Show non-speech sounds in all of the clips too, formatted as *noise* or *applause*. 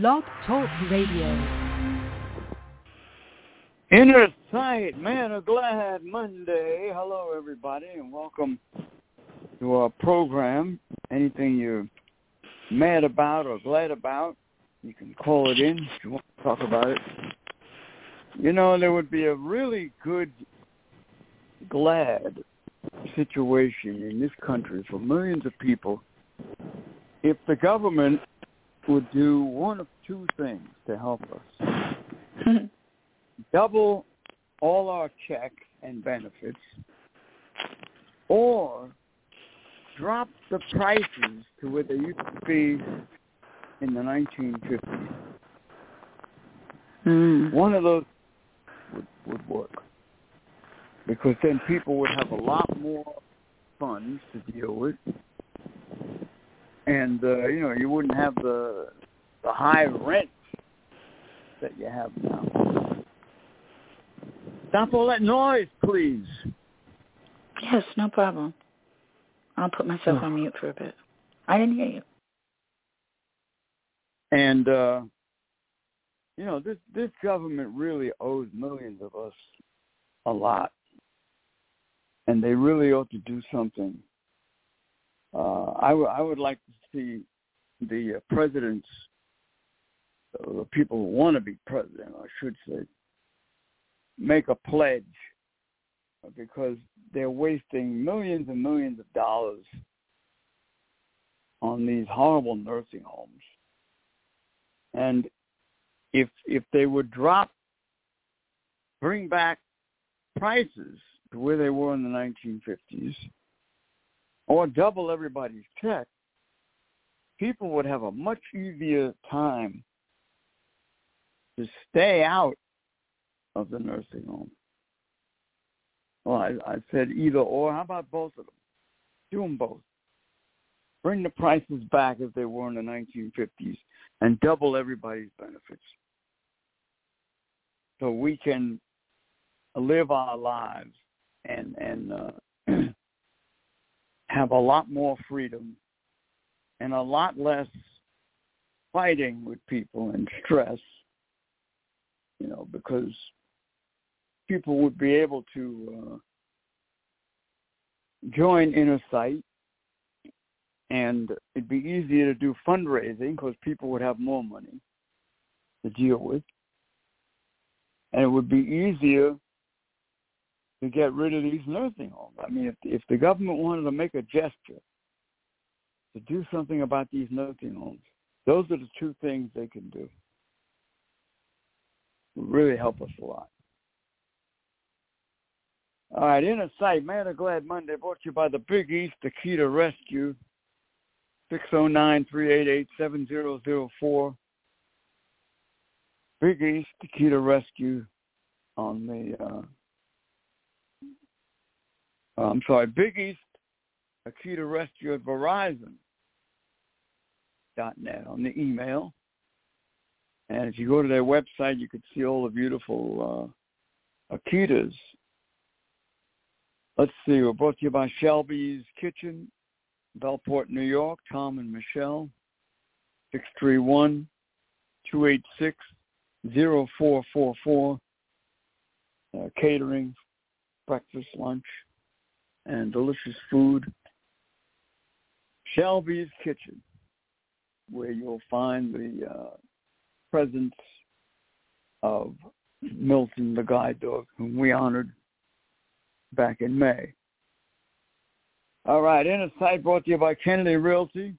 Blog Talk Radio. Inner Sight, Mad or Glad Monday. Hello, everybody, and welcome to our program. Anything you're mad about or glad about, you can call it in if you want to talk about it. You know, there would be a really good, glad situation in this country for millions of people if the government would do one of two things to help us. Double all our checks and benefits or drop the prices to where they used to be in the 1950s. Mm. One of those would, would work because then people would have a lot more funds to deal with and uh, you know you wouldn't have the the high rent that you have now. Stop all that noise, please. Yes, no problem. I'll put myself on mute for a bit. I didn't hear you. And uh, you know this this government really owes millions of us a lot, and they really ought to do something uh, I, w- I would like to see the uh, presidents, uh, the people who want to be president, I should say, make a pledge because they're wasting millions and millions of dollars on these horrible nursing homes. And if if they would drop, bring back prices to where they were in the 1950s, or double everybody's check, people would have a much easier time to stay out of the nursing home. Well, I, I said either or. How about both of them? Do them both. Bring the prices back as they were in the 1950s and double everybody's benefits so we can live our lives and and uh, have a lot more freedom and a lot less fighting with people and stress, you know, because people would be able to uh, join Inner Sight and it'd be easier to do fundraising because people would have more money to deal with. And it would be easier to get rid of these nursing homes. I mean, if if the government wanted to make a gesture to do something about these nursing homes, those are the two things they can do. It would really help us a lot. All right, Inner Sight, Mad or Glad Monday, brought to you by the Big East Akita Rescue, 609-388-7004. Big East Akita Rescue on the uh, uh, I'm sorry, Big East Akita Rescue at Verizon dot net on the email. And if you go to their website, you could see all the beautiful uh, Akitas. Let's see, we're brought to you by Shelby's Kitchen, Bellport, New York. Tom and Michelle, 631-286-0444. Uh, catering, breakfast, lunch and delicious food. Shelby's Kitchen, where you'll find the uh, presence of Milton the guide dog, whom we honored back in May. All right, Inner Sight brought to you by Kennedy Realty,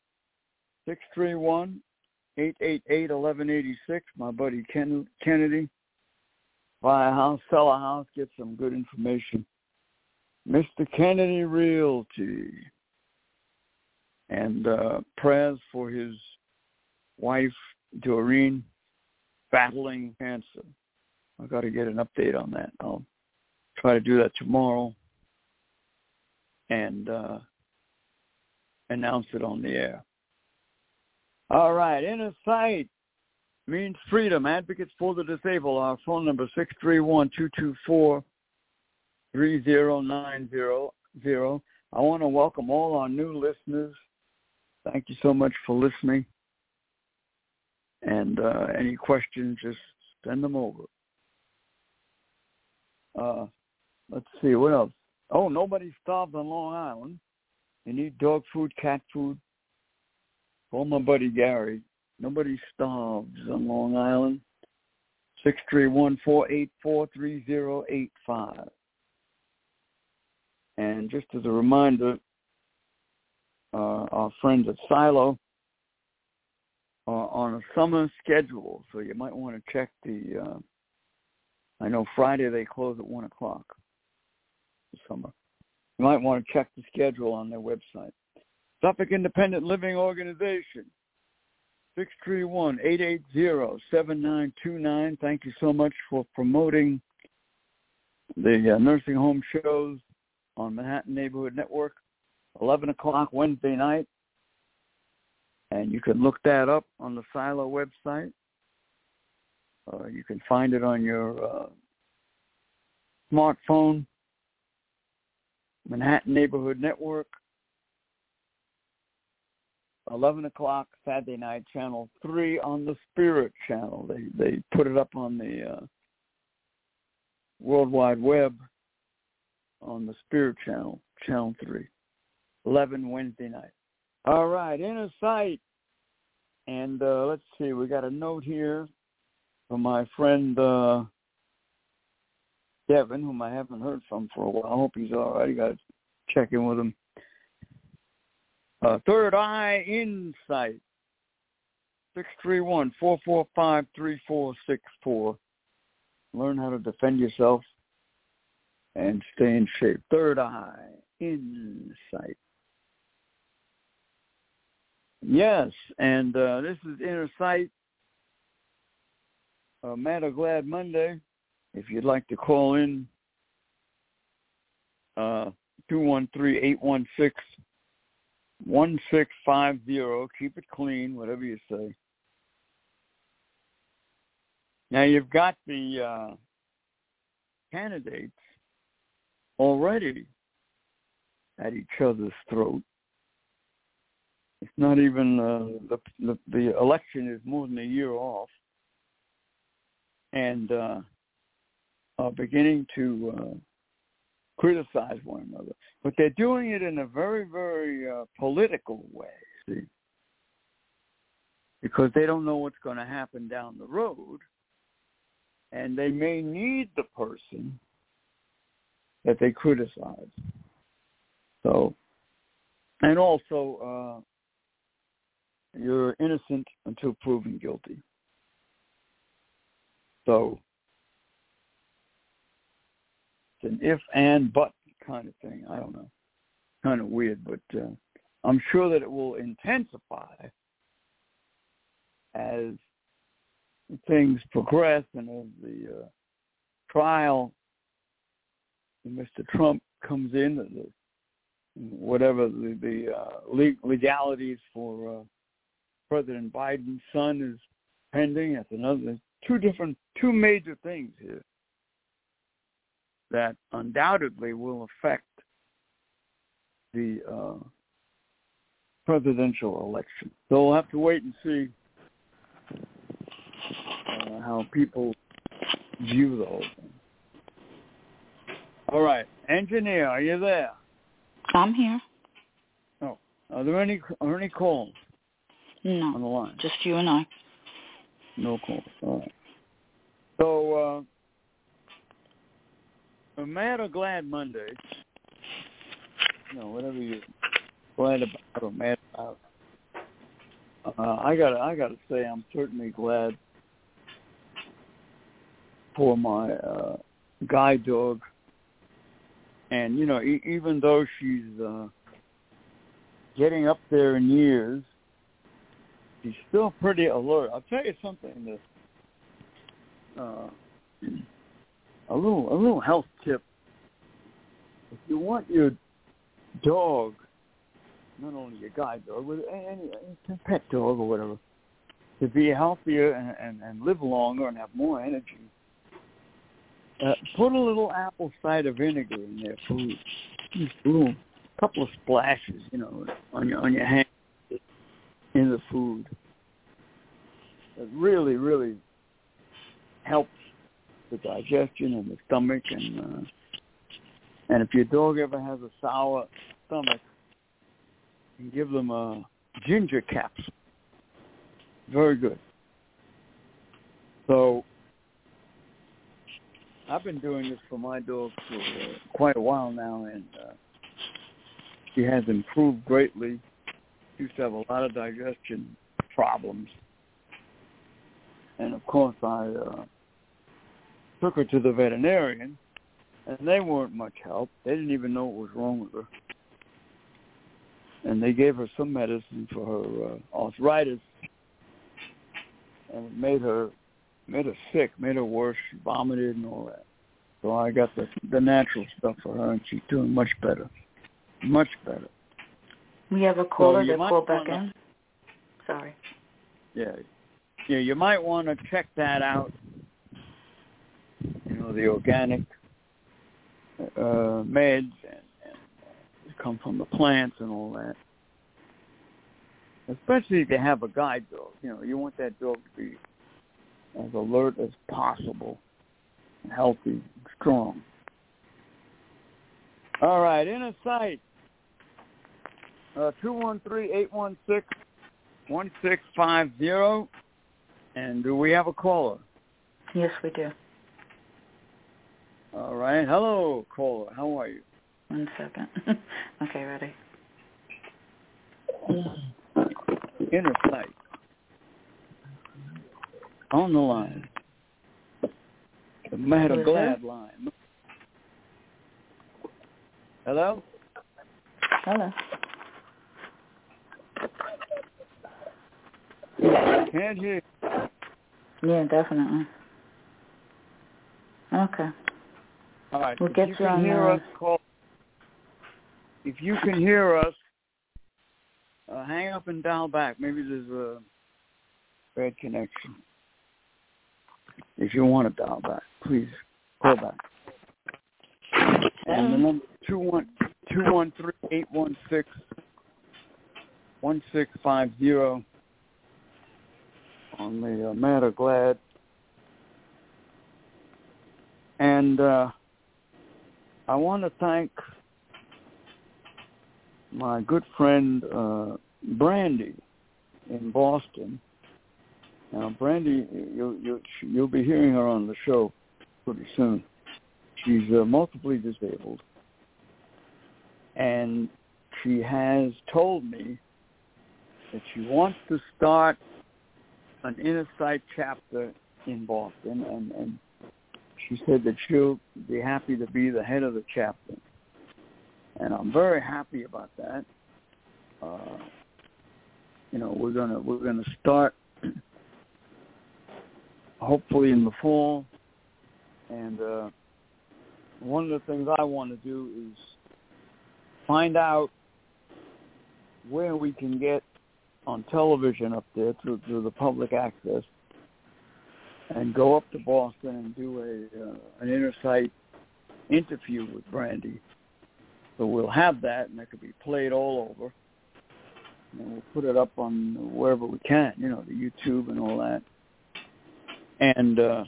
631-888-1186. My buddy Ken- Kennedy. Buy a house, sell a house, get some good information Mr. Kennedy Realty. And uh, prayers for his wife, Doreen, battling cancer. I've got to get an update on that. I'll try to do that tomorrow and uh, announce it on the air. All right, Inner Sight means freedom. Advocates for the disabled. Our phone number six three one two two four 3090. I want to welcome all our new listeners. Thank you so much for listening. And And uh, any questions, just send them over. Uh, let's see, what else? Oh, nobody starved on Long Island. You need dog food, cat food. Call my buddy Gary. Nobody starves on Long Island. Six three one four eight four three zero eight five. And just as a reminder, uh, our friends at Silo are on a summer schedule, so you might want to check the. Uh, I know Friday they close at one o'clock. Summer, you might want to check the schedule on their website. Suffolk Independent Living Organization, 631-880-7929. Thank you so much for promoting the uh, nursing home shows on Manhattan Neighborhood Network, 11 o'clock Wednesday night. And you can look that up on the Silo website. Uh, you can find it on your uh, smartphone, Manhattan Neighborhood Network, 11 o'clock Saturday night, Channel 3 on the Spirit Channel. They they put it up on the uh, World Wide Web on the Spirit Channel, Channel 3, 11 Wednesday night. All right, Inner Sight. And uh, let's see, we got a note here from my friend uh, Devin, whom I haven't heard from for a while. I hope he's all right. I got to check in with him. Uh, Third Eye Insight, 631-445-3464. Learn how to defend yourself and stay in shape. Third Eye Insight. Yes, and uh, this is Inner Sight, uh, Mad or Glad Monday. If you'd like to call in, uh, 213-816-1650. Keep it clean, whatever you say. Now you've got the uh, candidates already at each other's throat. It's not even uh, the, the the election is more than a year off, and uh, are beginning to uh, criticize one another. But they're doing it in a very very uh, political way. See, because they don't know what's going to happen down the road, and they may need the person that they criticize. So, and also, uh, you're innocent until proven guilty. So, it's an if and but kind of thing. I don't know. Kind of weird, but uh, I'm sure that it will intensify as things progress and as the uh, trial Mr. Trump comes in, the, whatever the, the uh, legalities for uh, President Biden's son is pending. That's another two different, two major things here that undoubtedly will affect the uh, presidential election. So we'll have to wait and see uh, how people view thing. All right, engineer, are you there? I'm here. Oh, are there any are any calls? No. On the line, just you and I. No calls. All right. So, uh, a mad or glad Monday? No, whatever you're glad about or mad about. Uh, I gotta, I gotta say, I'm certainly glad for my uh, guide dog and you know, e- even though she's uh, getting up there in years, she's still pretty alert. I'll tell you something. That, uh, *clears throat* a little a little health tip. If you want your dog, not only your guide dog, but any, any pet dog or whatever, to be healthier and, and, and live longer and have more energy, uh, put a little apple cider vinegar in their food. Just boom, a couple of splashes, you know, on your on your hand in the food. that really, really helps the digestion and the stomach and uh, and if your dog ever has a sour stomach, you give them a ginger capsule. Very good. So I've been doing this for my dog for uh, quite a while now, and uh, she has improved greatly. She used to have a lot of digestion problems, and of course I uh, took her to the veterinarian, and they weren't much help. They didn't even know what was wrong with her, and they gave her some medicine for her uh, arthritis, and it made her made her sick, made her worse. She vomited and all that. So I got the the natural stuff for her, and she's doing much better, much better. We have a caller so that called back wanna, in. Sorry. Yeah, yeah. You might want to check that out. You know, the organic uh, meds and, and come from the plants and all that. Especially if you have a guide dog. You know, you want that dog to be as alert as possible, healthy, strong. All right, inner sight. Uh, 213-816-1650. And do we have a caller? Yes, we do. All right. Hello, caller. How are you? One second. *laughs* okay, ready. Inner sight. On the line. The Mad or Glad line. Hello? Hello. Can't hear. Yeah, definitely. Okay. All right. We'll if get you you can hear us, call. If you can hear us, uh, hang up and dial back. Maybe there's a bad connection. If you want to dial back, please call back. And the number two one two one three eight one six one six five zero on the uh, Mad or Glad. And uh, I want to thank my good friend uh, Brandy in Boston. Now, Brandy, you'll, you'll you'll be hearing her on the show pretty soon. She's uh, multiply disabled, and she has told me that she wants to start an inner sight chapter in Boston, and, and she said that she'll be happy to be the head of the chapter. And I'm very happy about that. Uh, you know, we're gonna we're gonna start hopefully in the fall, and uh, one of the things I want to do is find out where we can get on television up there through, through the public access and go up to Boston and do a uh, an inner sight interview with Brandy. So we'll have that, and that could be played all over. And we'll put it up on wherever we can, you know, the YouTube and all that. And uh,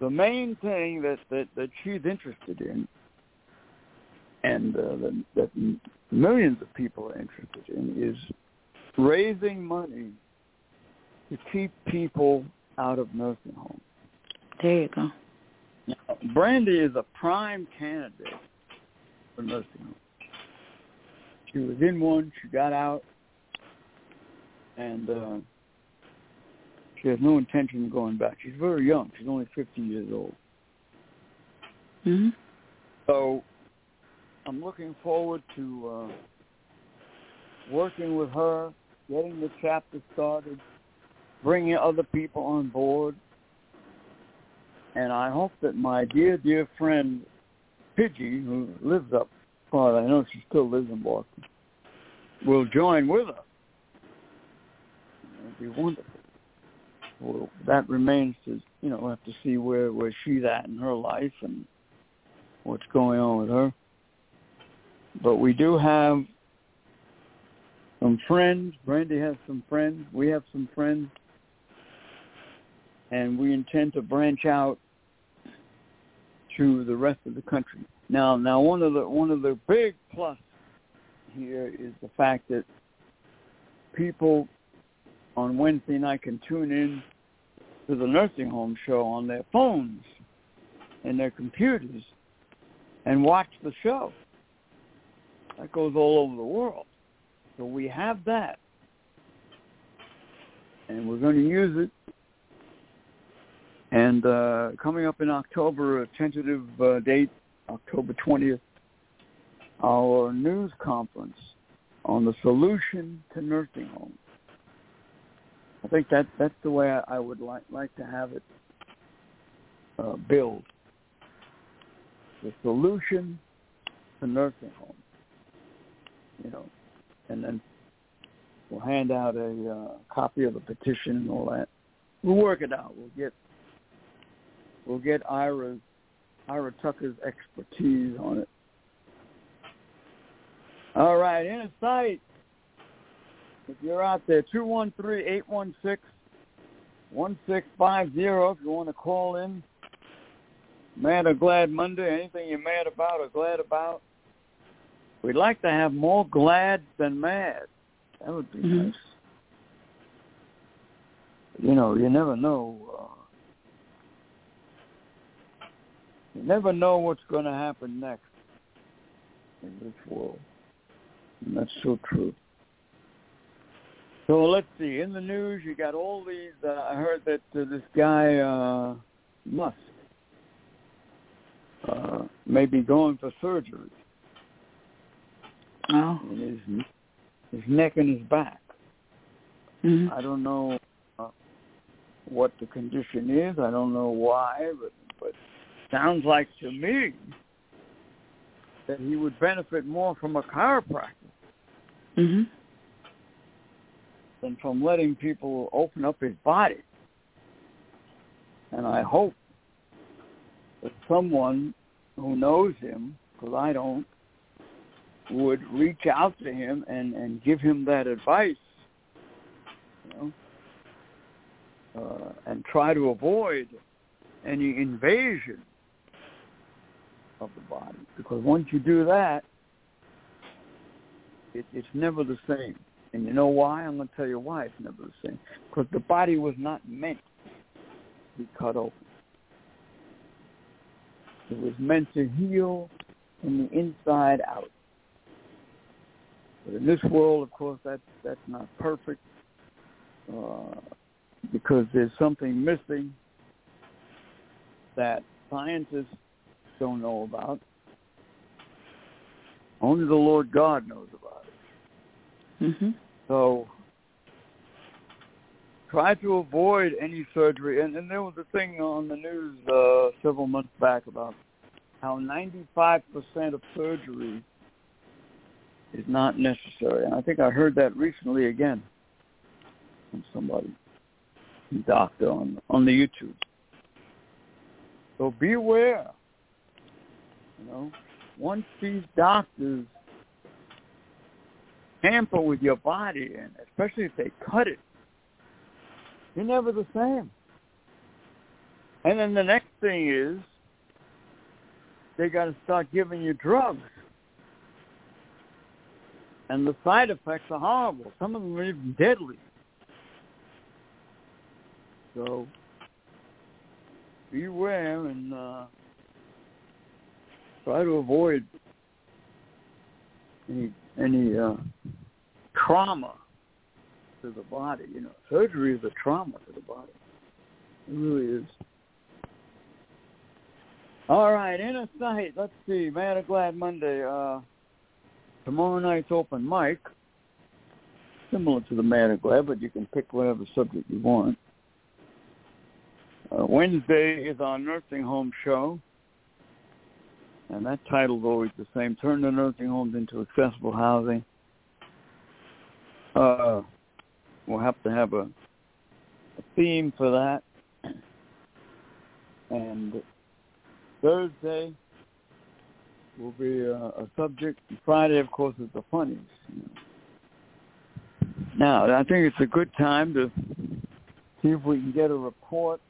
the main thing that, that, that she's interested in, and uh, that, that millions of people are interested in, is raising money to keep people out of nursing homes. There you go. Now, Brandy is a prime candidate for nursing homes. She was in one, she got out, and uh, she has no intention of going back. She's very young. She's only 50 years old. hmm So I'm looking forward to uh, working with her, getting the chapter started, bringing other people on board. And I hope that my dear, dear friend Pidgey, who lives up far, I know she still lives in Boston, will join with us. It'd be wonderful. Well, that remains to, you know, have to see where, where she's at in her life and what's going on with her. But we do have some friends. Brandy has some friends. We have some friends. And we intend to branch out to the rest of the country. Now, now one of the one of the big plus here is the fact that people on Wednesday night can tune in to the nursing home show on their phones and their computers and watch the show. That goes all over the world. So we have that. And we're going to use it. And uh, coming up in October, a tentative uh, date, October 20th, our news conference on the solution to nursing homes. I think that that's the way I, I would like like to have it uh, build. The solution to nursing homes, you know, and then we'll hand out a uh, copy of the petition and all that. We'll work it out. We'll get we'll get Ira's Ira Tucker's expertise on it. All right, in sight. If you're out there, 213-816-1650 if you want to call in. Mad or glad Monday, anything you're mad about or glad about. We'd like to have more glad than mad. That would be mm-hmm. nice. You know, you never know. Uh, you never know what's going to happen next in this world. And that's so true. So let's see. In the news, you got all these. Uh, I heard that uh, this guy uh, Musk uh, may be going for surgery. Oh. In his his neck and his back. Mm-hmm. I don't know uh, what the condition is. I don't know why, but but sounds like to me that he would benefit more from a chiropractor. Mm-hmm and from letting people open up his body. And I hope that someone who knows him, because I don't, would reach out to him and, and give him that advice, you know, uh, and try to avoid any invasion of the body. Because once you do that, it, it's never the same. And you know why? I'm going to tell you why it's never the same. Because the body was not meant to be cut open. It was meant to heal from the inside out. But in this world, of course, that's that's not perfect uh, because there's something missing that scientists don't know about. Only the Lord God knows about it. Mm-hmm. So try to avoid any surgery. And, and there was a thing on the news uh, several months back about how 95% of surgery is not necessary. And I think I heard that recently again from somebody, doctor on on the YouTube. So beware. You know, once these doctors tamper with your body, and especially if they cut it, you're never the same. And then the next thing is they got to start giving you drugs. And the side effects are horrible. Some of them are even deadly. So beware and uh, try to avoid any any uh, trauma to the body. You know, surgery is a trauma to the body. It really is. All right, inner sight. Let's see. Mad or Glad Monday. Uh, tomorrow night's open mic. Similar to the Mad or Glad, but you can pick whatever subject you want. Uh, Wednesday is our nursing home show and that title is always the same: "Turn the nursing homes into accessible housing." Uh, we'll have to have a, a theme for that, and Thursday will be a, a subject. Friday, of course, is the funnies. Now, I think it's a good time to see if we can get a report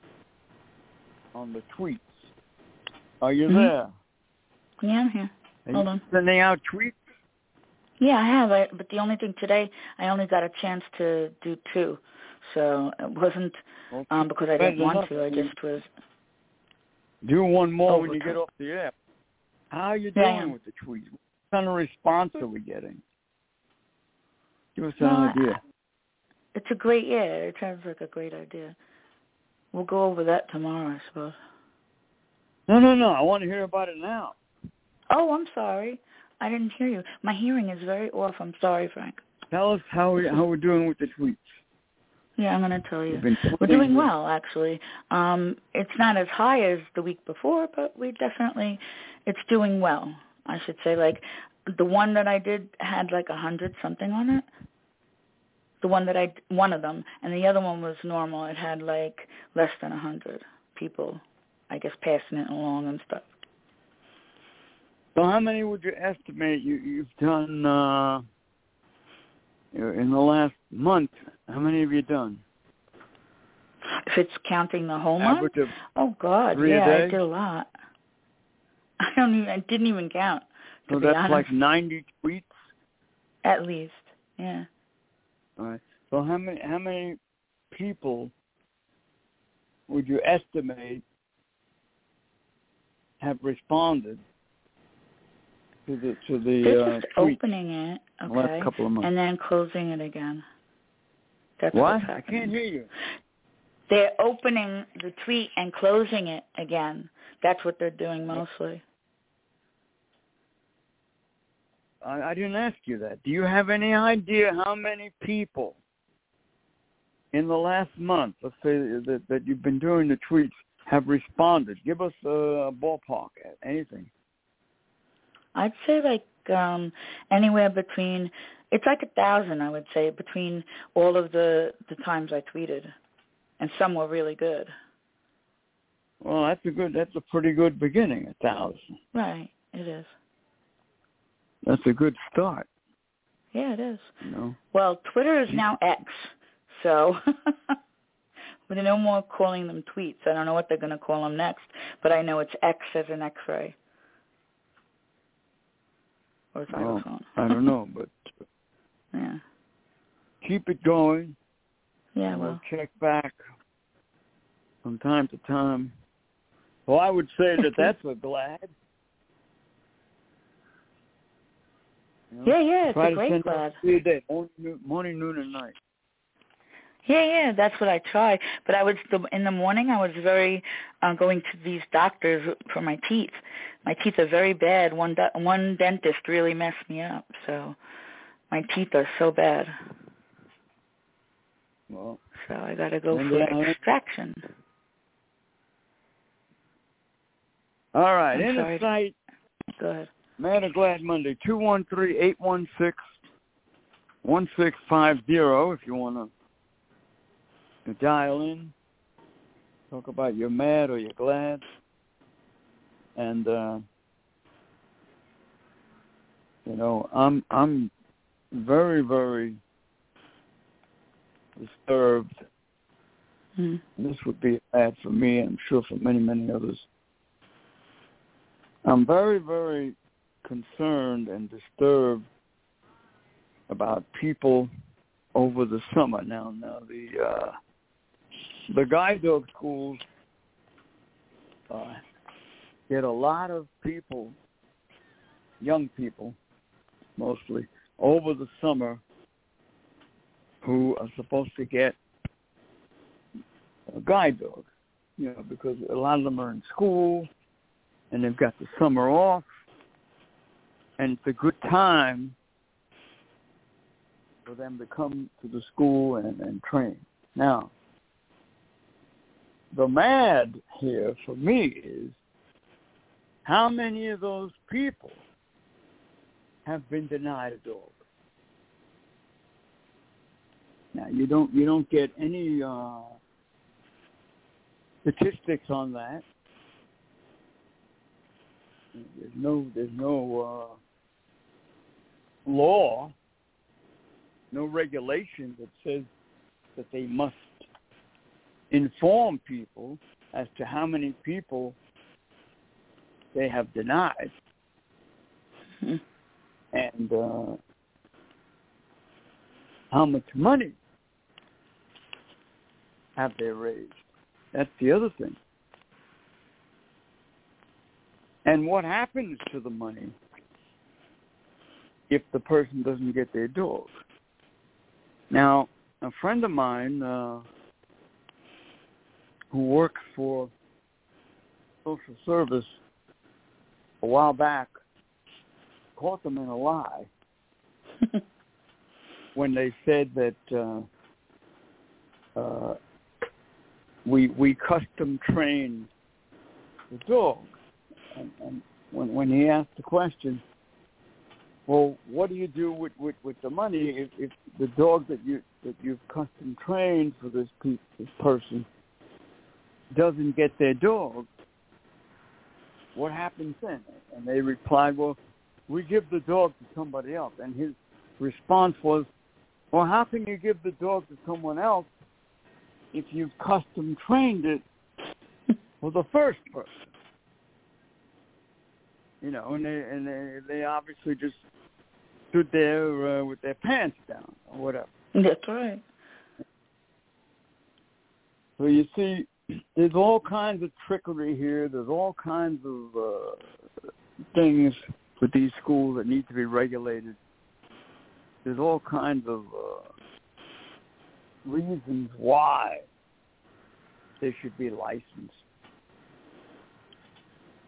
on the tweets. Are you Mhm. there? Yeah, I'm here. Are Hold on. sending out tweets? Yeah, I have. I, but the only thing today, I only got a chance to do two, so it wasn't um because I didn't want to. I just was. Do one more when you get off the air. How are you Yeah, doing with the tweets? What kind of response are we getting? Give us an Well, idea. It's a great yeah. It sounds like a great idea. We'll go over that tomorrow, I suppose. No, no, no. I want to hear about it now. Oh, I'm sorry. I didn't hear you. My hearing is very off. I'm sorry, Frank. Tell us how we how we're doing with the tweets. Yeah, I'm going to tell you. We're doing well, actually. Um, it's not as high as the week before, but we definitely, it's doing well. I should say, like the one that I did had like a hundred something on it. The one that I, one of them, and the other one was normal. It had like less than a hundred people, I guess, passing it along and stuff. So how many would you estimate you, you've done uh, in the last month? How many have you done? If it's counting the whole month, Average of oh God, yeah, I did a lot. *laughs* I don't even, I didn't even count. So that's honest. like 90 tweets. At least, yeah. All right. So how many how many people would you estimate have responded to the to the They're uh, opening it, in the last okay, couple of months? and then closing it again. That's what? what's I can't hear you. They're opening the tweet and closing it again. That's what they're doing mostly. I, I didn't ask you that. Do you have any idea how many people in the last month, let's say that, that you've been doing the tweets, have responded? Give us a ballpark, anything. I'd say like um anywhere between it's like a thousand I would say between all of the the times I tweeted. And some were really good. Well, that's a good. That's a pretty good beginning. A thousand. Right, it is. That's a good start. Yeah, it is. You know. Well, Twitter is now X, so *laughs* we're no more calling them tweets. I don't know what they're going to call them next, but I know it's X as an X-ray or xylophone. I don't know, but *laughs* yeah, keep it going. yeah. Well, we'll check back from time to time. Well, I would say that *laughs* that's a glad. You know, yeah, yeah. It's a great glad. out three a day, morning, noon- morning, noon, and night. Yeah, yeah, that's what I try. But I was the, in the morning. I was very uh, going to these doctors for my teeth. My teeth are very bad. One one dentist really messed me up. So my teeth are so bad. Well, So I got to go for I- extraction. all right. I'm In sorry. the site, Go ahead. Mad or Glad Monday, two one three eight one six one six five zero. If you want to dial in, talk about your mad or your glad, and uh, you know, I'm I'm very very disturbed. Mm. This would be bad for me, I'm sure for many many others. I'm very very concerned and disturbed about people over the summer. Now, now the uh, the guide dog schools uh, get a lot of people, young people, mostly over the summer, who are supposed to get a guide dog. You know, because a lot of them are in school and they've got the summer off and it's a good time for them to come to the school and, and train. Now, the mad here for me is how many of those people have been denied a dog? Now you don't you don't get any uh, statistics on that. There's no there's no uh, law no regulation that says that they must inform people as to how many people they have denied Mm-hmm. and uh, how much money have they raised. That's the other thing. And what happens to the money if the person doesn't get their dog? Now, a friend of mine uh, who works for social service a while back caught them in a lie *laughs* when they said that uh, uh, we we custom train the dog, and, and when when he asked the question, well, what do you do with with, with the money if, if the dog that you that you've custom trained for this pe- this person doesn't get their dog? What happens then? And they replied, well, we give the dog to somebody else. And his response was, well, how can you give the dog to someone else if you've custom trained it for the first person? You know, and they and they, they obviously just stood there uh, with their pants down or whatever. That's right. So you see, there's all kinds of trickery here. There's all kinds of uh, things with these schools that need to be regulated. There's all kinds of uh, reasons why they should be licensed.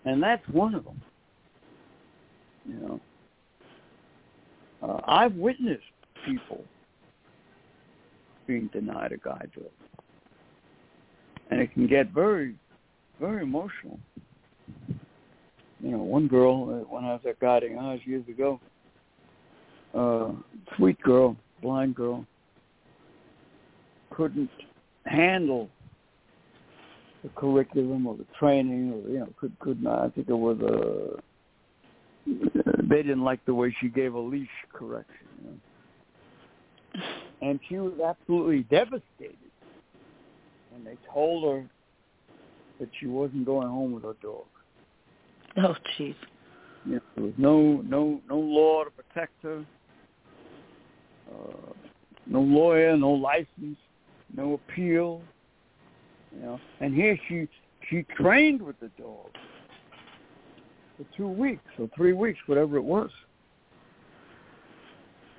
And that's one of them. You know, uh, I've witnessed people being denied a guide dog, and it can get very, very emotional. You know, one girl uh, when I was at Guiding Eyes years ago, uh, sweet girl, blind girl, couldn't handle the curriculum or the training, or you know, could could not. I think it was a they didn't like the way she gave a leash correction. You know? And she was absolutely devastated. And they told her that she wasn't going home with her dog. Oh, jeez. Know, there was no no no law to protect her. Uh, no lawyer, no license, no appeal. You know, and here she she trained with the dog for two weeks or three weeks, whatever it was.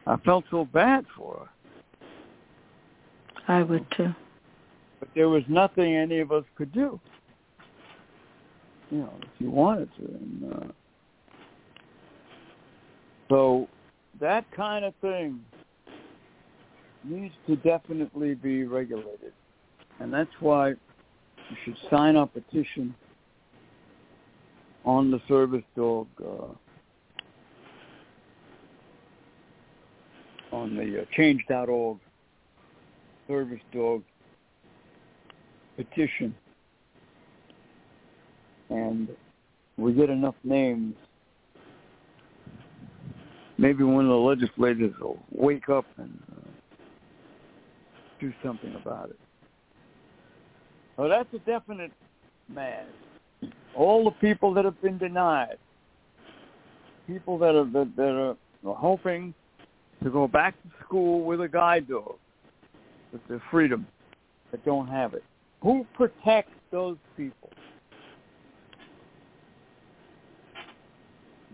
I felt so bad for her. I would too. There was nothing any of us could do. You know, if you wanted to. And, uh, so that kind of thing needs to definitely be regulated. And that's why you should sign a petition on the service dog uh, on the uh, change.org service dog petition and we get enough names maybe one of the legislators will wake up and uh, do something about it. Well, that's a definite mad all the people that have been denied, people that are that, that are hoping to go back to school with a guide dog, with their freedom, that don't have it. Who protects those people?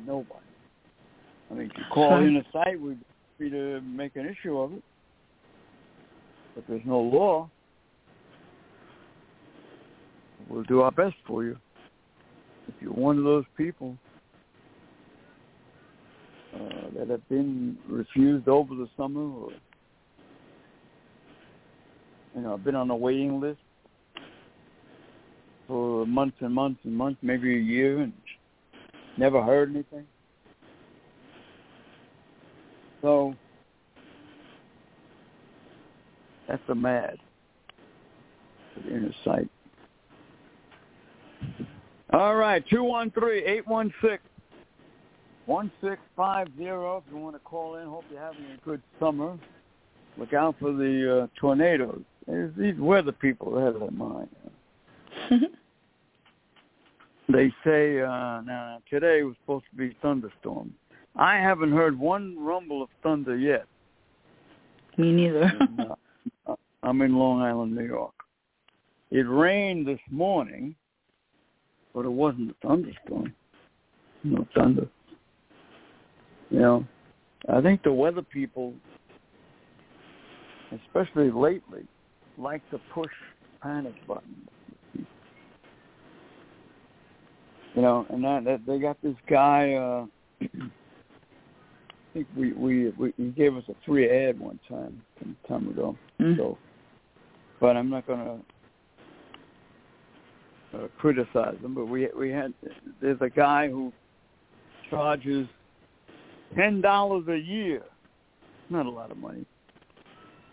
Nobody. I mean, if you call in a site, we'd be free to make an issue of it. But there's no law. We'll do our best for you if you're one of those people uh, that have been refused over the summer or you know been on a waiting list for months and months and months, maybe a year, and never heard anything. So that's a mad inner sight. All right, 213-816-1650 if you want to call in. Hope you're having a good summer. look out for the uh, tornadoes. These weather people that have that mind. They say uh, now today was supposed to be thunderstorm. I haven't heard one rumble of thunder yet. Me neither. And, uh, I'm in Long Island, New York. It rained this morning, but it wasn't a thunderstorm. No thunder. You know, I think the weather people, especially lately, like to push panic buttons. You know, and that, that they got this guy. uh *clears throat* I think we, we we he gave us a free ad one time some time ago. Mm. So, but I'm not gonna uh, criticize them. But we we had there's a guy who charges ten dollars a year. Not a lot of money.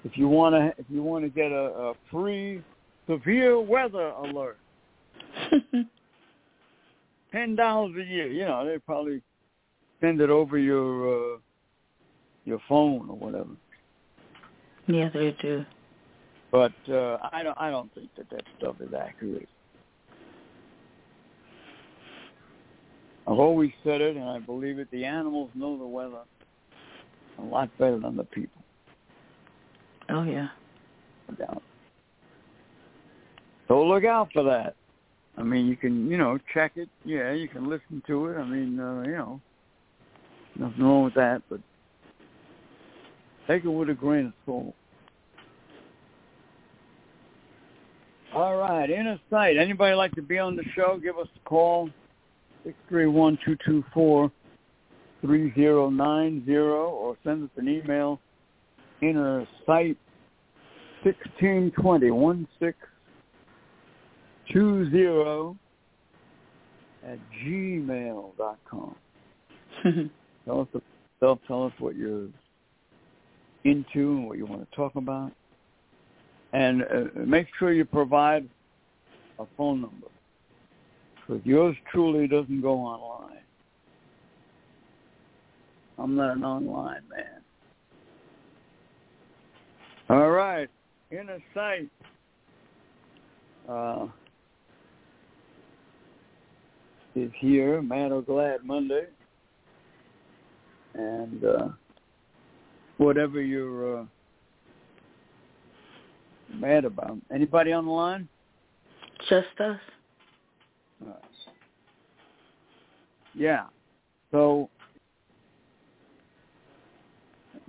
If you want to if you want to get a, a free severe weather alert, *laughs* ten dollars a year. You know they probably send it over your uh, your phone or whatever. yeah, they do. But uh, I don't I don't think that that stuff is accurate. I've always said it, and I believe it. The animals know the weather a lot better than the people. Oh yeah. no doubt. So look out for that. I mean, you can, you know, check it. Yeah, you can listen to it. I mean, uh, you know, nothing wrong with that, but take it with a grain of salt. All right, inner sight. Anybody like to be on the show? Give us a call. Six three one two two four three zero nine zero, or send us an email. Inner sight sixteen twenty one six two zero at gmail dot com. *laughs* Tell us, tell, tell us what you're into and what you want to talk about, and uh, make sure you provide a phone number because yours truly doesn't go online. I'm not an online man. All right, inner sight. Uh, is here, Mad or Glad Monday. And uh, whatever you're uh, mad about. Anybody on the line? Just us. Yeah. So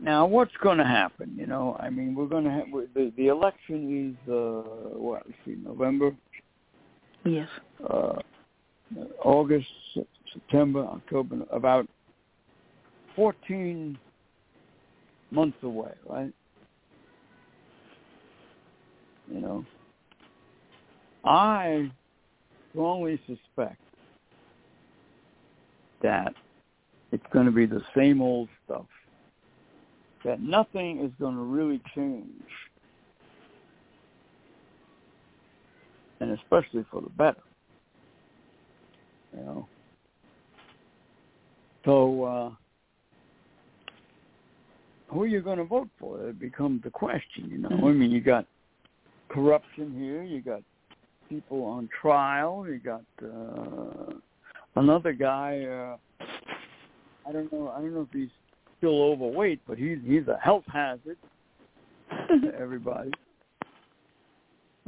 now, what's going to happen? You know, I mean, we're going to have the the election is uh, what? Let's see, November, Yes. uh, August, September, October, about fourteen months away, right? You know, I strongly suspect that it's going to be the same old stuff. That nothing is going to really change. And especially for the better. You know. So uh who are you going to vote for? It becomes the question, you know. I mean, you got corruption here, you got people on trial, you got uh another guy uh I don't know I don't know if he's still overweight, but he's he's a health hazard to everybody.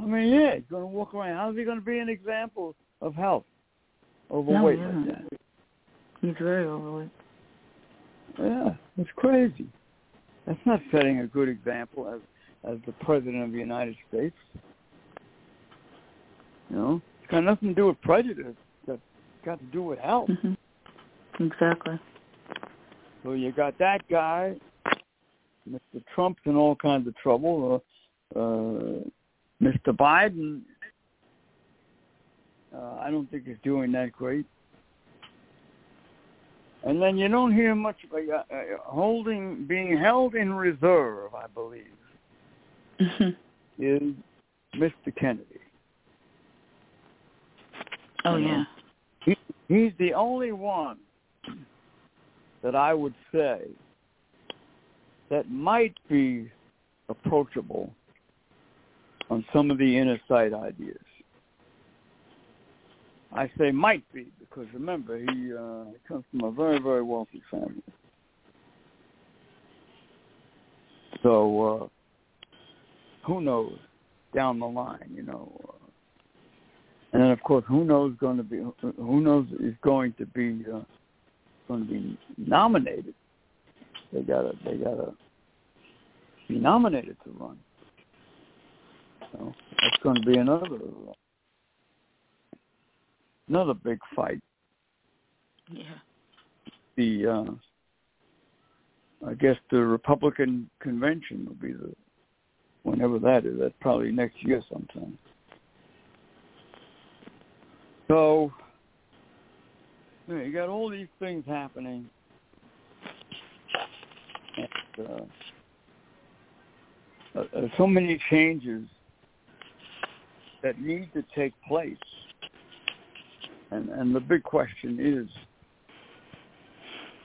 I mean, yeah, he's going to walk around. How's he going to be an example of health? Overweight No, like that. He's very overweight. Yeah, it's crazy. That's not setting a good example as as the president of the United States. You know, it's got nothing to do with prejudice. It's got to do with health. hmm Exactly. So you got that guy, Mr. Trump's in all kinds of trouble. Uh, uh, Mr. Biden, uh, I don't think is doing that great. And then you don't hear much about uh, uh, holding, being held in reserve, I believe, hmm is Mr. Kennedy. Oh You know, yeah. He, he's the only one that I would say that might be approachable on some of the inner sight ideas. I say might be because remember he uh, comes from a very very wealthy family. So uh, who knows down the line, you know. Uh, and then of course, who knows going to be who knows is going to be uh, going to be nominated. They gotta they gotta be nominated to run. So that's going to be another another big fight. Yeah. The uh, I guess the Republican convention will be the whenever that is. That's probably next year sometime. So you, know, you got all these things happening. And, uh, uh, uh, so many changes that need to take place. And, and the big question is,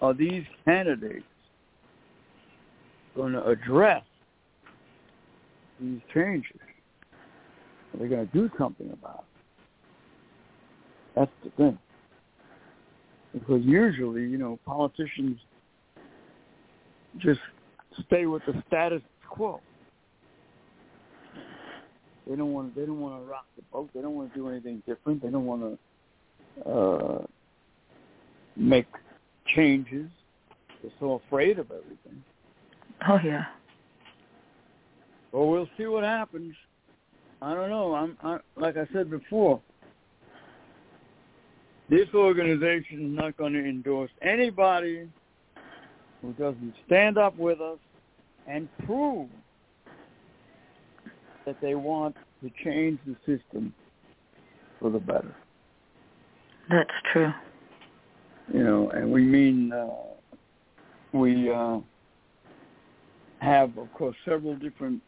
are these candidates going to address these changes? Are they going to do something about it? That's the thing. Because usually, you know, politicians just stay with the status quo. They don't want. They don't want to rock the boat. They don't want to do anything different. They don't want to uh, make changes. They're so afraid of everything. Oh yeah. Well, we'll see what happens. I don't know. I'm I, like I said before. This organization is not going to endorse anybody who doesn't stand up with us and prove that they want to change the system for the better. That's true. You know, and we mean uh, we uh, have, of course, several different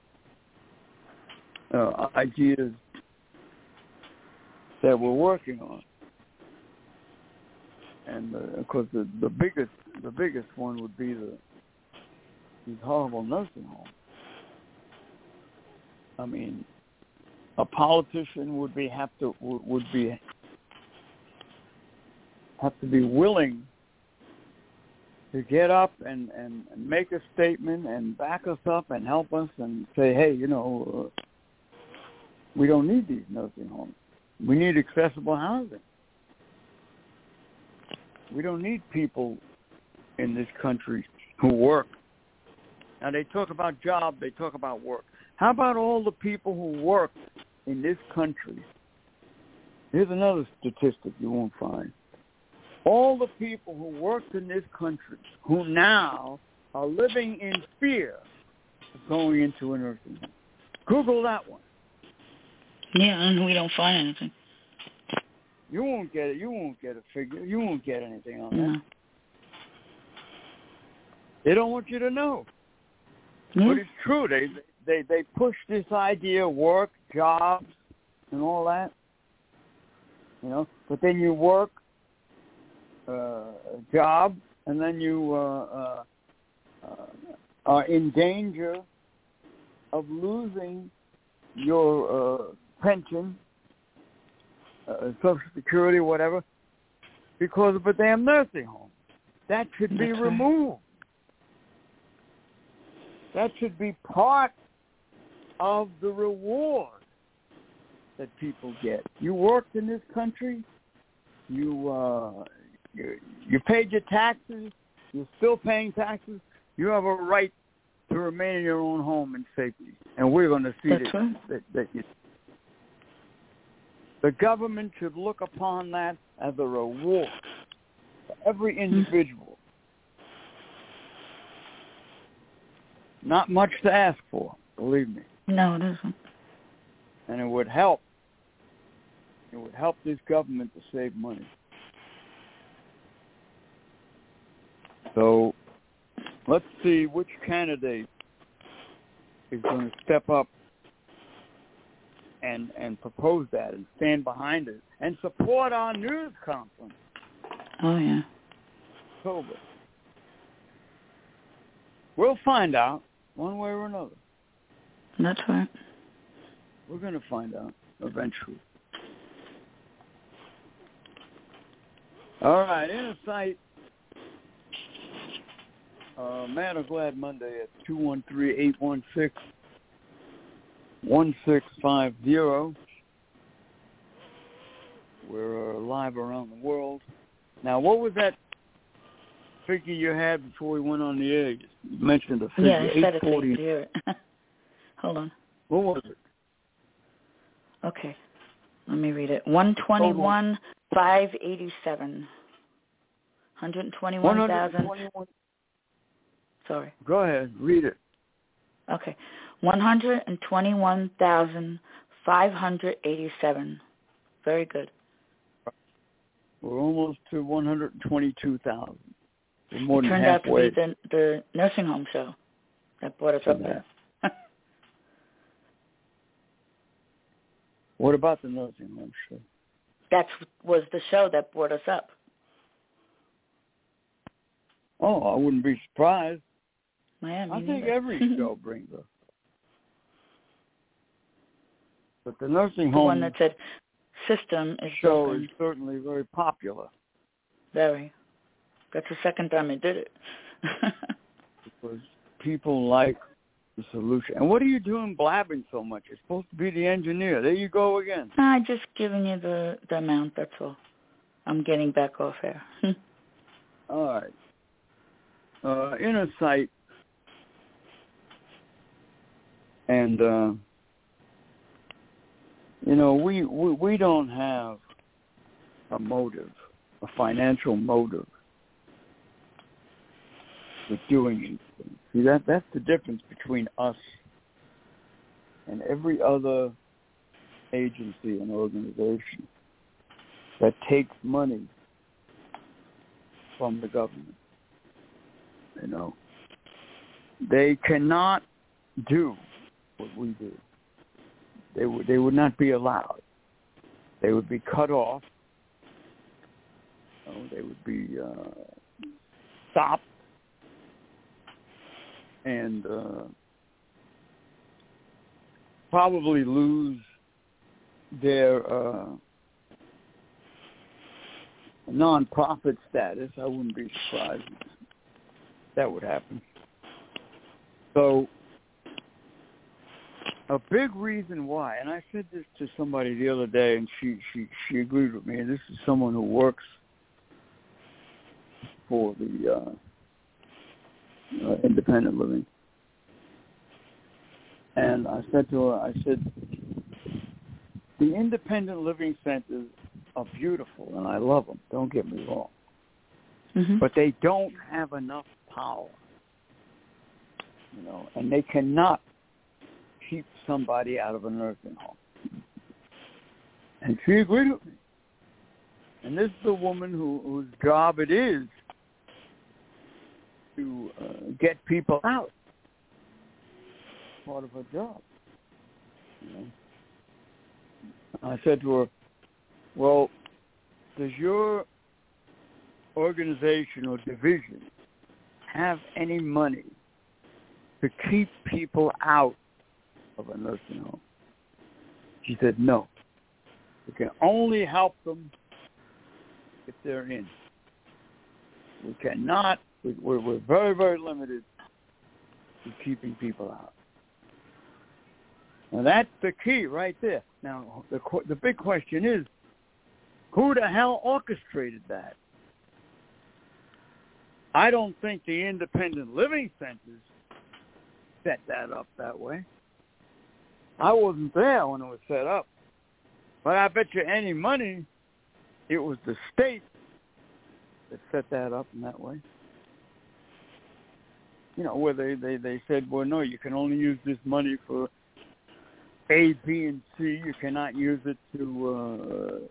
uh, ideas that we're working on, and uh, of course, the, the biggest the biggest one would be the these horrible nursing homes. I mean, a politician would be have to would be have to be willing to get up and and make a statement and back us up and help us and say, hey, you know, uh, we don't need these nursing homes. We need accessible housing. We don't need people in this country who work. Now they talk about job, they talk about work. How about all the people who work in this country? Here's another statistic you won't find. All the people who worked in this country who now are living in fear of going into a nursing home. Google that one. Yeah, and we don't find anything. You won't get it. You won't get a figure. You won't get anything on no. that. They don't want you to know. But it's true. They they they push this idea of work, jobs, and all that. You know, but then you work uh, job, and then you uh, uh, uh, are in danger of losing your uh, pension, uh, Social Security, whatever, because of a damn nursing home. That should be That's right. removed. That should be part of the reward that people get. You worked in this country. You uh, you, you paid your taxes. You're still paying taxes. You have a right to remain in your own home in safety, and we're going to see that, right. that, that you, the government should look upon that as a reward for every hmm. individual. Not much to ask for, believe me. No, it isn't. and it would help. It would help this government to save money. So let's see which candidate is going to step up and and propose that and stand behind it and support our news conference Oh yeah. October. We'll find out one way or another. That's right. We're going to find out eventually. All right, inner sight. Uh, Mad or Glad Monday at 213-816-1650. We're uh, live around the world. Now, what was that figure you had before we went on the air? You mentioned a figure. Yeah, I said it so you hear it. Hold on. What was it? Okay. Let me read it. One twenty one five eighty seven. Hundred twenty one thousand. Sorry. Go ahead. Read it. Okay. One hundred and twenty one thousand five hundred eighty seven. Very good. We're almost to one hundred and twenty two thousand. More it than turned out to be the the nursing home show that brought us up there. What about the nursing home show? That was the show that brought us up. Oh, I wouldn't be surprised. Yeah, I think every *laughs* show brings us. But the nursing the home one that said system is show broken. is certainly very popular Very. That's the second time I did it. *laughs* because people like the solution. And what are you doing blabbing so much? You're supposed to be the engineer. There you go again. I'm just giving you the the amount. That's all. I'm getting back off here. *laughs* All right. Uh, inner sight and uh, you know we, we we don't have a motive, a financial motive for doing anything. See that that's the difference between us and every other agency and organization that takes money from the government. You know, they cannot do what we do. They would they would not be allowed. They would be cut off. Know, they would be uh, stopped and uh, probably lose their uh, non-profit status. I wouldn't be surprised that would happen. So a big reason why, and I said this to somebody the other day, and she she she agreed with me. And this is someone who works for the uh, uh, independent living, and I said to her, I said, the independent living centers are beautiful, and I love them. Don't get me wrong, hmm but they don't have enough power, you know, and they cannot keep somebody out of a nursing home. And she agreed with me. And this is a woman who, whose job it is to uh, get people out. Part of her job. You know? I said to her, well, does your organization or division have any money to keep people out of a nursing home? She said, no. We can only help them if they're in. We cannot, we- we're, we're very, very limited to keeping people out. Now that's the key right there. Now the the big question is, who the hell orchestrated that? I don't think the independent living centers set that up that way. I wasn't there when it was set up, but I bet you any money it was the state that set that up in that way. You know, where they, they, they said, well, no, you can only use this money for A, B, and C. You cannot use it to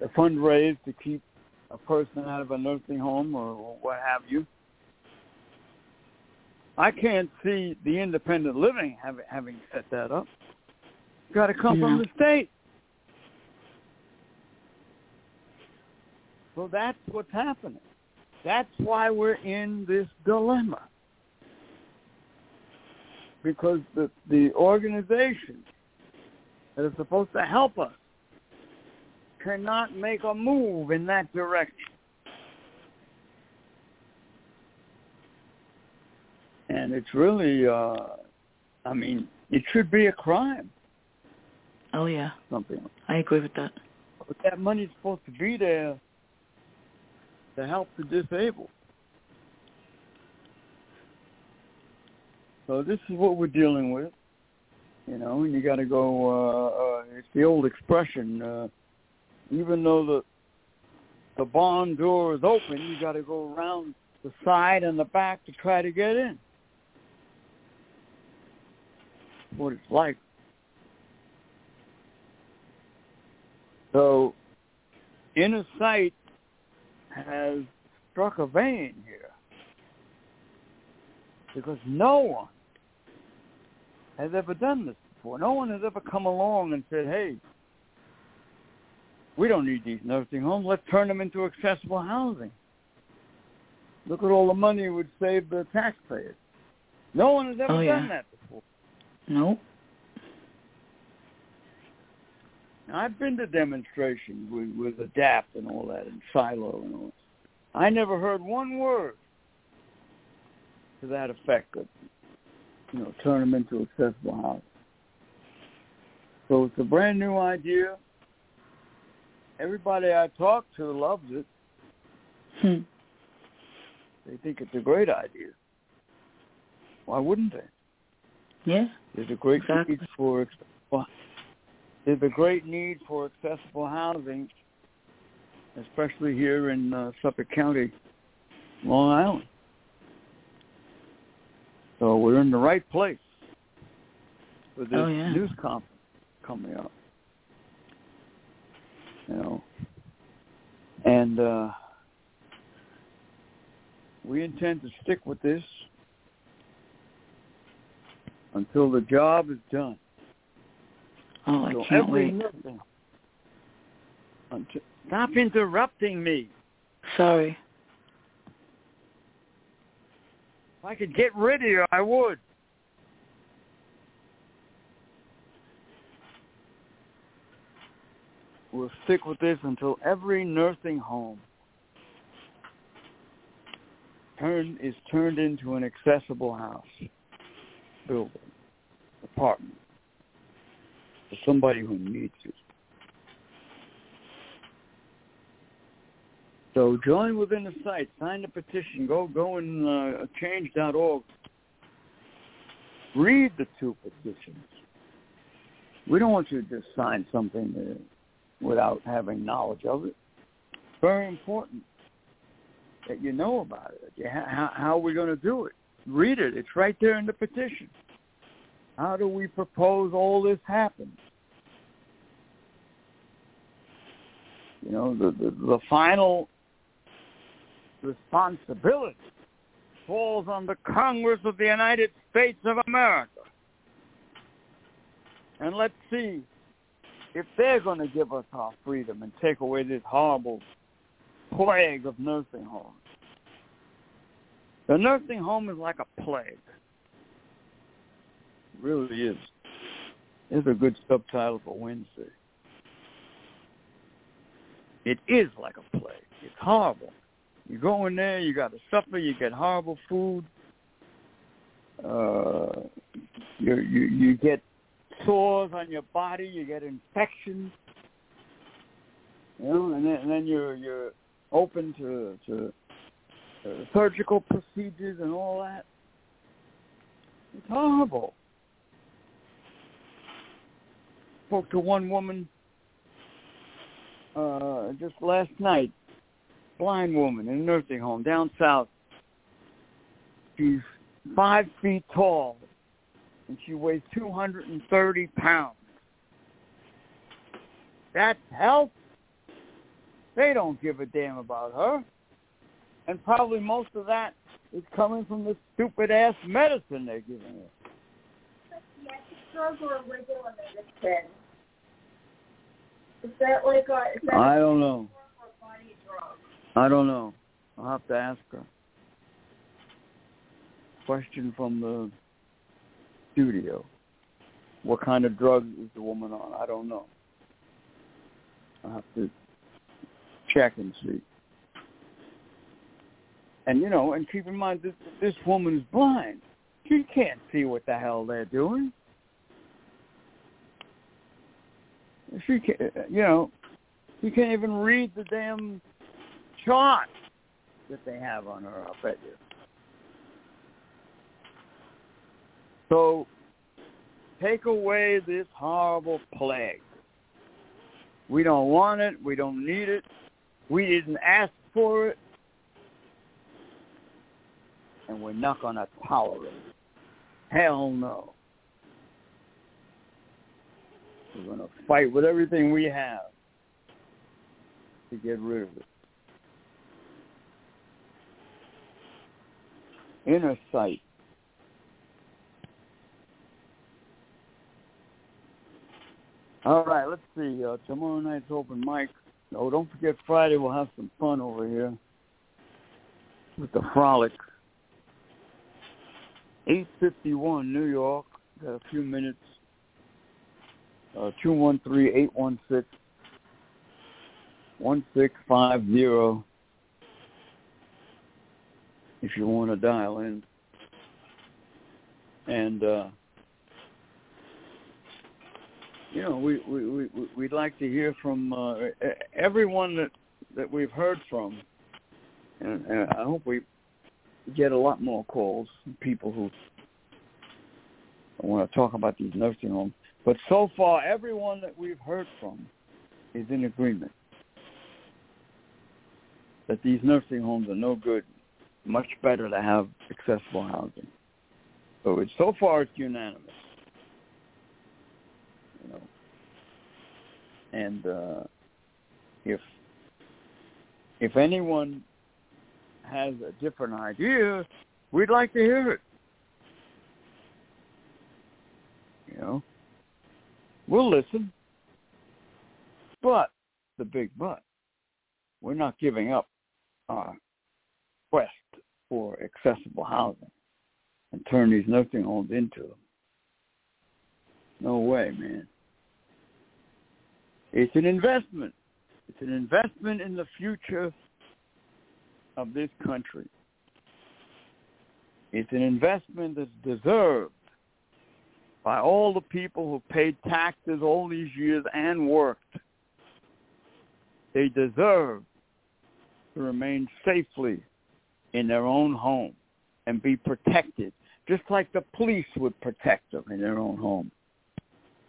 uh, fundraise to keep a person out of a nursing home or what have you. I can't see the independent living having having set that up. Got to come from the state. So that's what's happening. That's why we're in this dilemma. because the the organizations that are supposed to help us cannot make a move in that direction. And it's really, uh, I mean, it should be a crime. Oh yeah, something. I agree with that. But that money's supposed to be there to help the disabled. So this is what we're dealing with, you know. And you got to go. Uh, uh, it's the old expression. Uh, even though the the barn door is open, you got to go around the side and the back to try to get in. What it's like. So, inner sight has struck a vein here because no one has ever done this before. No one has ever come along and said, hey, we don't need these nursing homes. Let's turn them into accessible housing. Look at all the money it would save the taxpayers. No one has ever oh, yeah. done that before. Nope. Now, I've been to demonstrations with, with ADAPT and all that, and Silo and all that. I never heard one word to that effect of, you know, turn them into accessible housing. So it's a brand new idea. Everybody I talk to loves it. Hmm. They think it's a great idea. Why wouldn't they? Yeah. There's a great exactly. need for there's a great need for accessible housing, especially here in uh, Suffolk County, Long Island. So we're in the right place for this oh, yeah. news conference coming up. You know, and uh, we intend to stick with this until the job is done. Oh, I so can't wait. Until, stop interrupting me. Sorry. If I could get rid of you, I would. We'll stick with this until every nursing home turn is turned into an accessible house, building, apartment for somebody who needs it. So join within the site, sign the petition, go go and uh, change.org. Read the two petitions. We don't want you to just sign something uh, without having knowledge of it. Very important that you know about it. How, how are we going to do it? Read it. It's right there in the petition. How do we propose all this happens? You know, the, the, the final responsibility falls on the Congress of the United States of America. And let's see if they're going to give us our freedom and take away this horrible plague of nursing homes. The nursing home is like a plague really is. It's a good subtitle for Wednesday. It is like a plague. It's horrible. You go in there, you got to suffer. You get horrible food. Uh, you you you get sores on your body. You get infections. You know, and then, and then you're you're open to to uh, surgical procedures and all that. It's horrible spoke to one woman uh, just last night, blind woman in a nursing home down south. She's five feet tall, and she weighs 230 pounds. That's health. They don't give a damn about her. And probably most of that is coming from the stupid ass medicine they're giving her. Drugs or regular medicine. Is that like a? Is that I don't know. I don't know. I'll have to ask her. Question from the studio. What kind of drug is the woman on? I don't know. I'll have to check and see. And you know, and keep in mind this this woman is blind. She can't see what the hell they're doing. She can you know, she can't even read the damn chart that they have on her, I'll bet you. So take away this horrible plague. We don't want it. We don't need it. We didn't ask for it. And we're not going to tolerate it. Hell no. We're going to fight with everything we have to get rid of it. Inner sight. All right, let's see. Uh, tomorrow night's open mic. Oh, don't forget Friday. We'll have some fun over here with the frolic. 851 New York. Got a few minutes. Uh, 213-816-1650 if you want to dial in. And uh, you know, we we we we'd like to hear from uh, everyone that that we've heard from, and, and I hope we get a lot more calls from people who want to talk about these nursing homes. But so far, everyone that we've heard from is in agreement that these nursing homes are no good. Much better to have accessible housing. So it's so far it's unanimous. You know, and uh, if if anyone has a different idea, we'd like to hear it. You know, we'll listen. But the big but, we're not giving up our quest for accessible housing and turn these nursing homes into them. No way, man. It's an investment. It's an investment in the future of this country. It's an investment that's deserved by all the people who paid taxes all these years and worked. They deserve to remain safely in their own home and be protected, just like the police would protect them in their own home.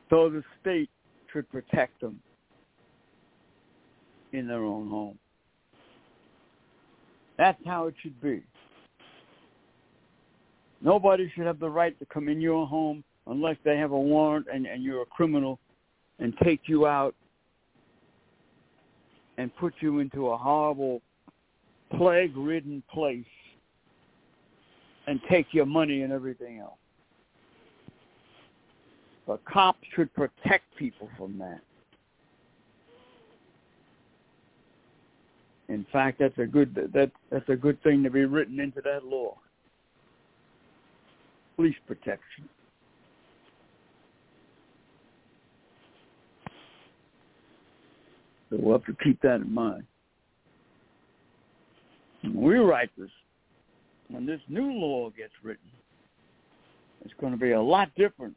So the state should protect them in their own home. That's how it should be. Nobody should have the right to come in your home unless they have a warrant and, and you're a criminal and take you out and put you into a horrible plague-ridden place and take your money and everything else. But cops should protect people from that. In fact, that's a good that that's a good thing to be written into that law. Police protection. So we'll have to keep that in mind. We write this, when this new law gets written, it's going to be a lot different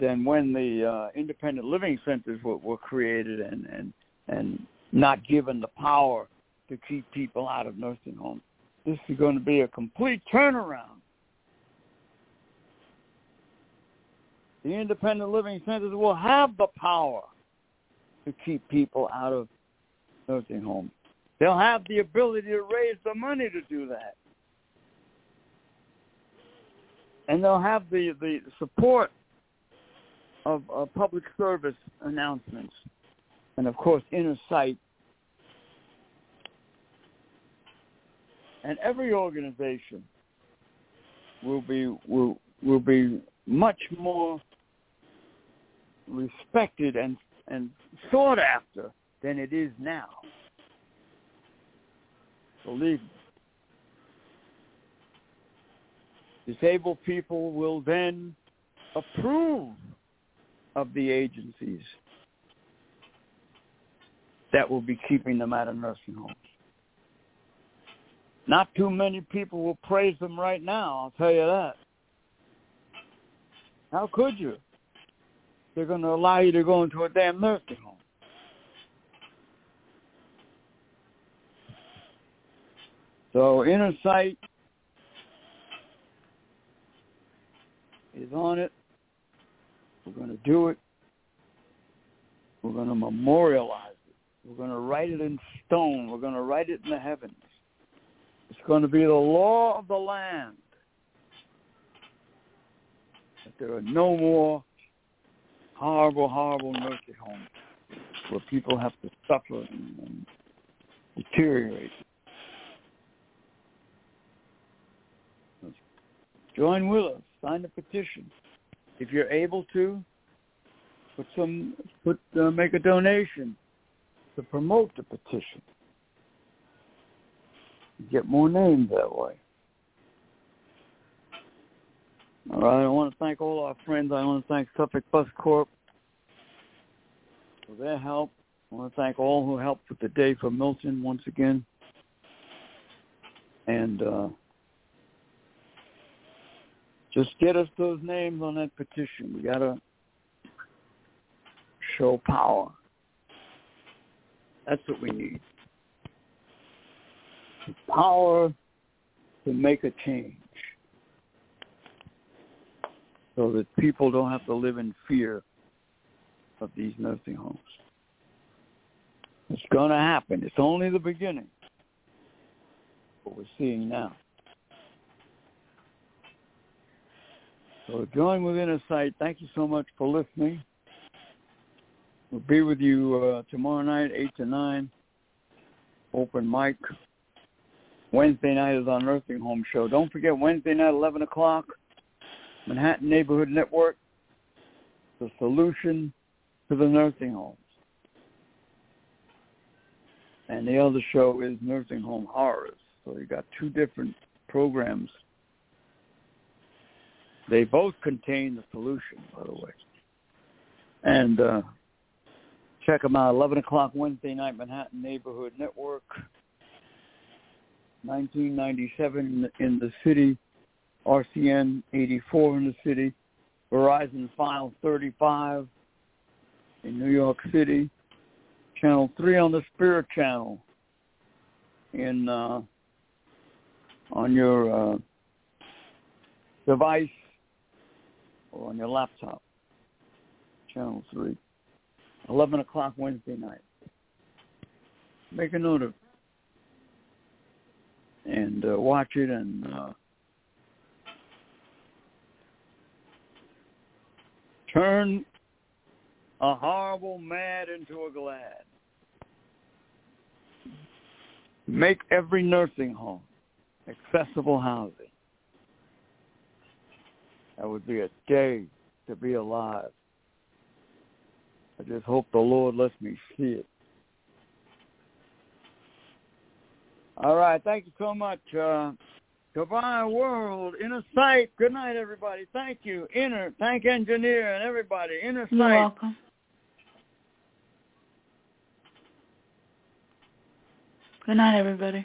than when the uh, independent living centers were, were created and, and and not given the power to keep people out of nursing homes. This is going to be a complete turnaround. The independent living centers will have the power to keep people out of nursing homes. They'll have the ability to raise the money to do that. And they'll have the, the support of uh, public service announcements and, of course, inner sight. And every organization will be will will be much more respected and and sought after than it is now. Believe me. Disabled people will then approve of the agencies that will be keeping them out of nursing homes. Not too many people will praise them right now, I'll tell you that. How could you? They're going to allow you to go into a damn nursing home. So Inner Sight is on it. We're going to do it. We're going to memorialize it. We're going to write it in stone. We're going to write it in the heavens. It's going to be the law of the land that there are no more horrible, horrible nursing homes where people have to suffer and, and deteriorate. Join with us. Sign the petition. If you're able to, put some, put uh, make a donation to promote the petition. Get more names that way. All right. I want to thank all our friends. I want to thank Suffolk Bus Corp for their help. I want to thank all who helped with the day for Milton once again. And uh, just get us those names on that petition. We got to show power. That's what we need. The power to make a change so that people don't have to live in fear of these nursing homes. It's going to happen. It's only the beginning. What we're seeing now. So join with Inner Sight. Thank you so much for listening. We'll be with you uh, tomorrow night, 8 to 9. Open mic. Wednesday night is our nursing home show. Don't forget Wednesday night, 11 o'clock. Manhattan Neighborhood Network, the solution to the nursing homes. And the other show is Nursing Home Horrors. So you got two different programs. They both contain the solution, by the way. And uh, check them out, 11 o'clock Wednesday night, Manhattan Neighborhood Network. 1997 in the city RCN 84 in the city, Verizon FiOS 35 in New York City, Channel 3 on the Spirit Channel in uh, on your uh, device or on your laptop. Channel 3. 11 o'clock Wednesday night. Make a note of it. And uh, watch it and Turn a horrible mad into a glad. Make every nursing home accessible housing. That would be a day to be alive. I just hope the Lord lets me see it. All right. Thank you so much. Uh, Divine World, Inner Sight. Good night, everybody. Thank you. Inner, thank engineer and everybody. Inner Sight. You're welcome. Good night, everybody.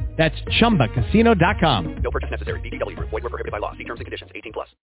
That's ChumbaCasino.com. No purchase necessary. VGW. Void were prohibited by law. See terms and conditions. 18 plus.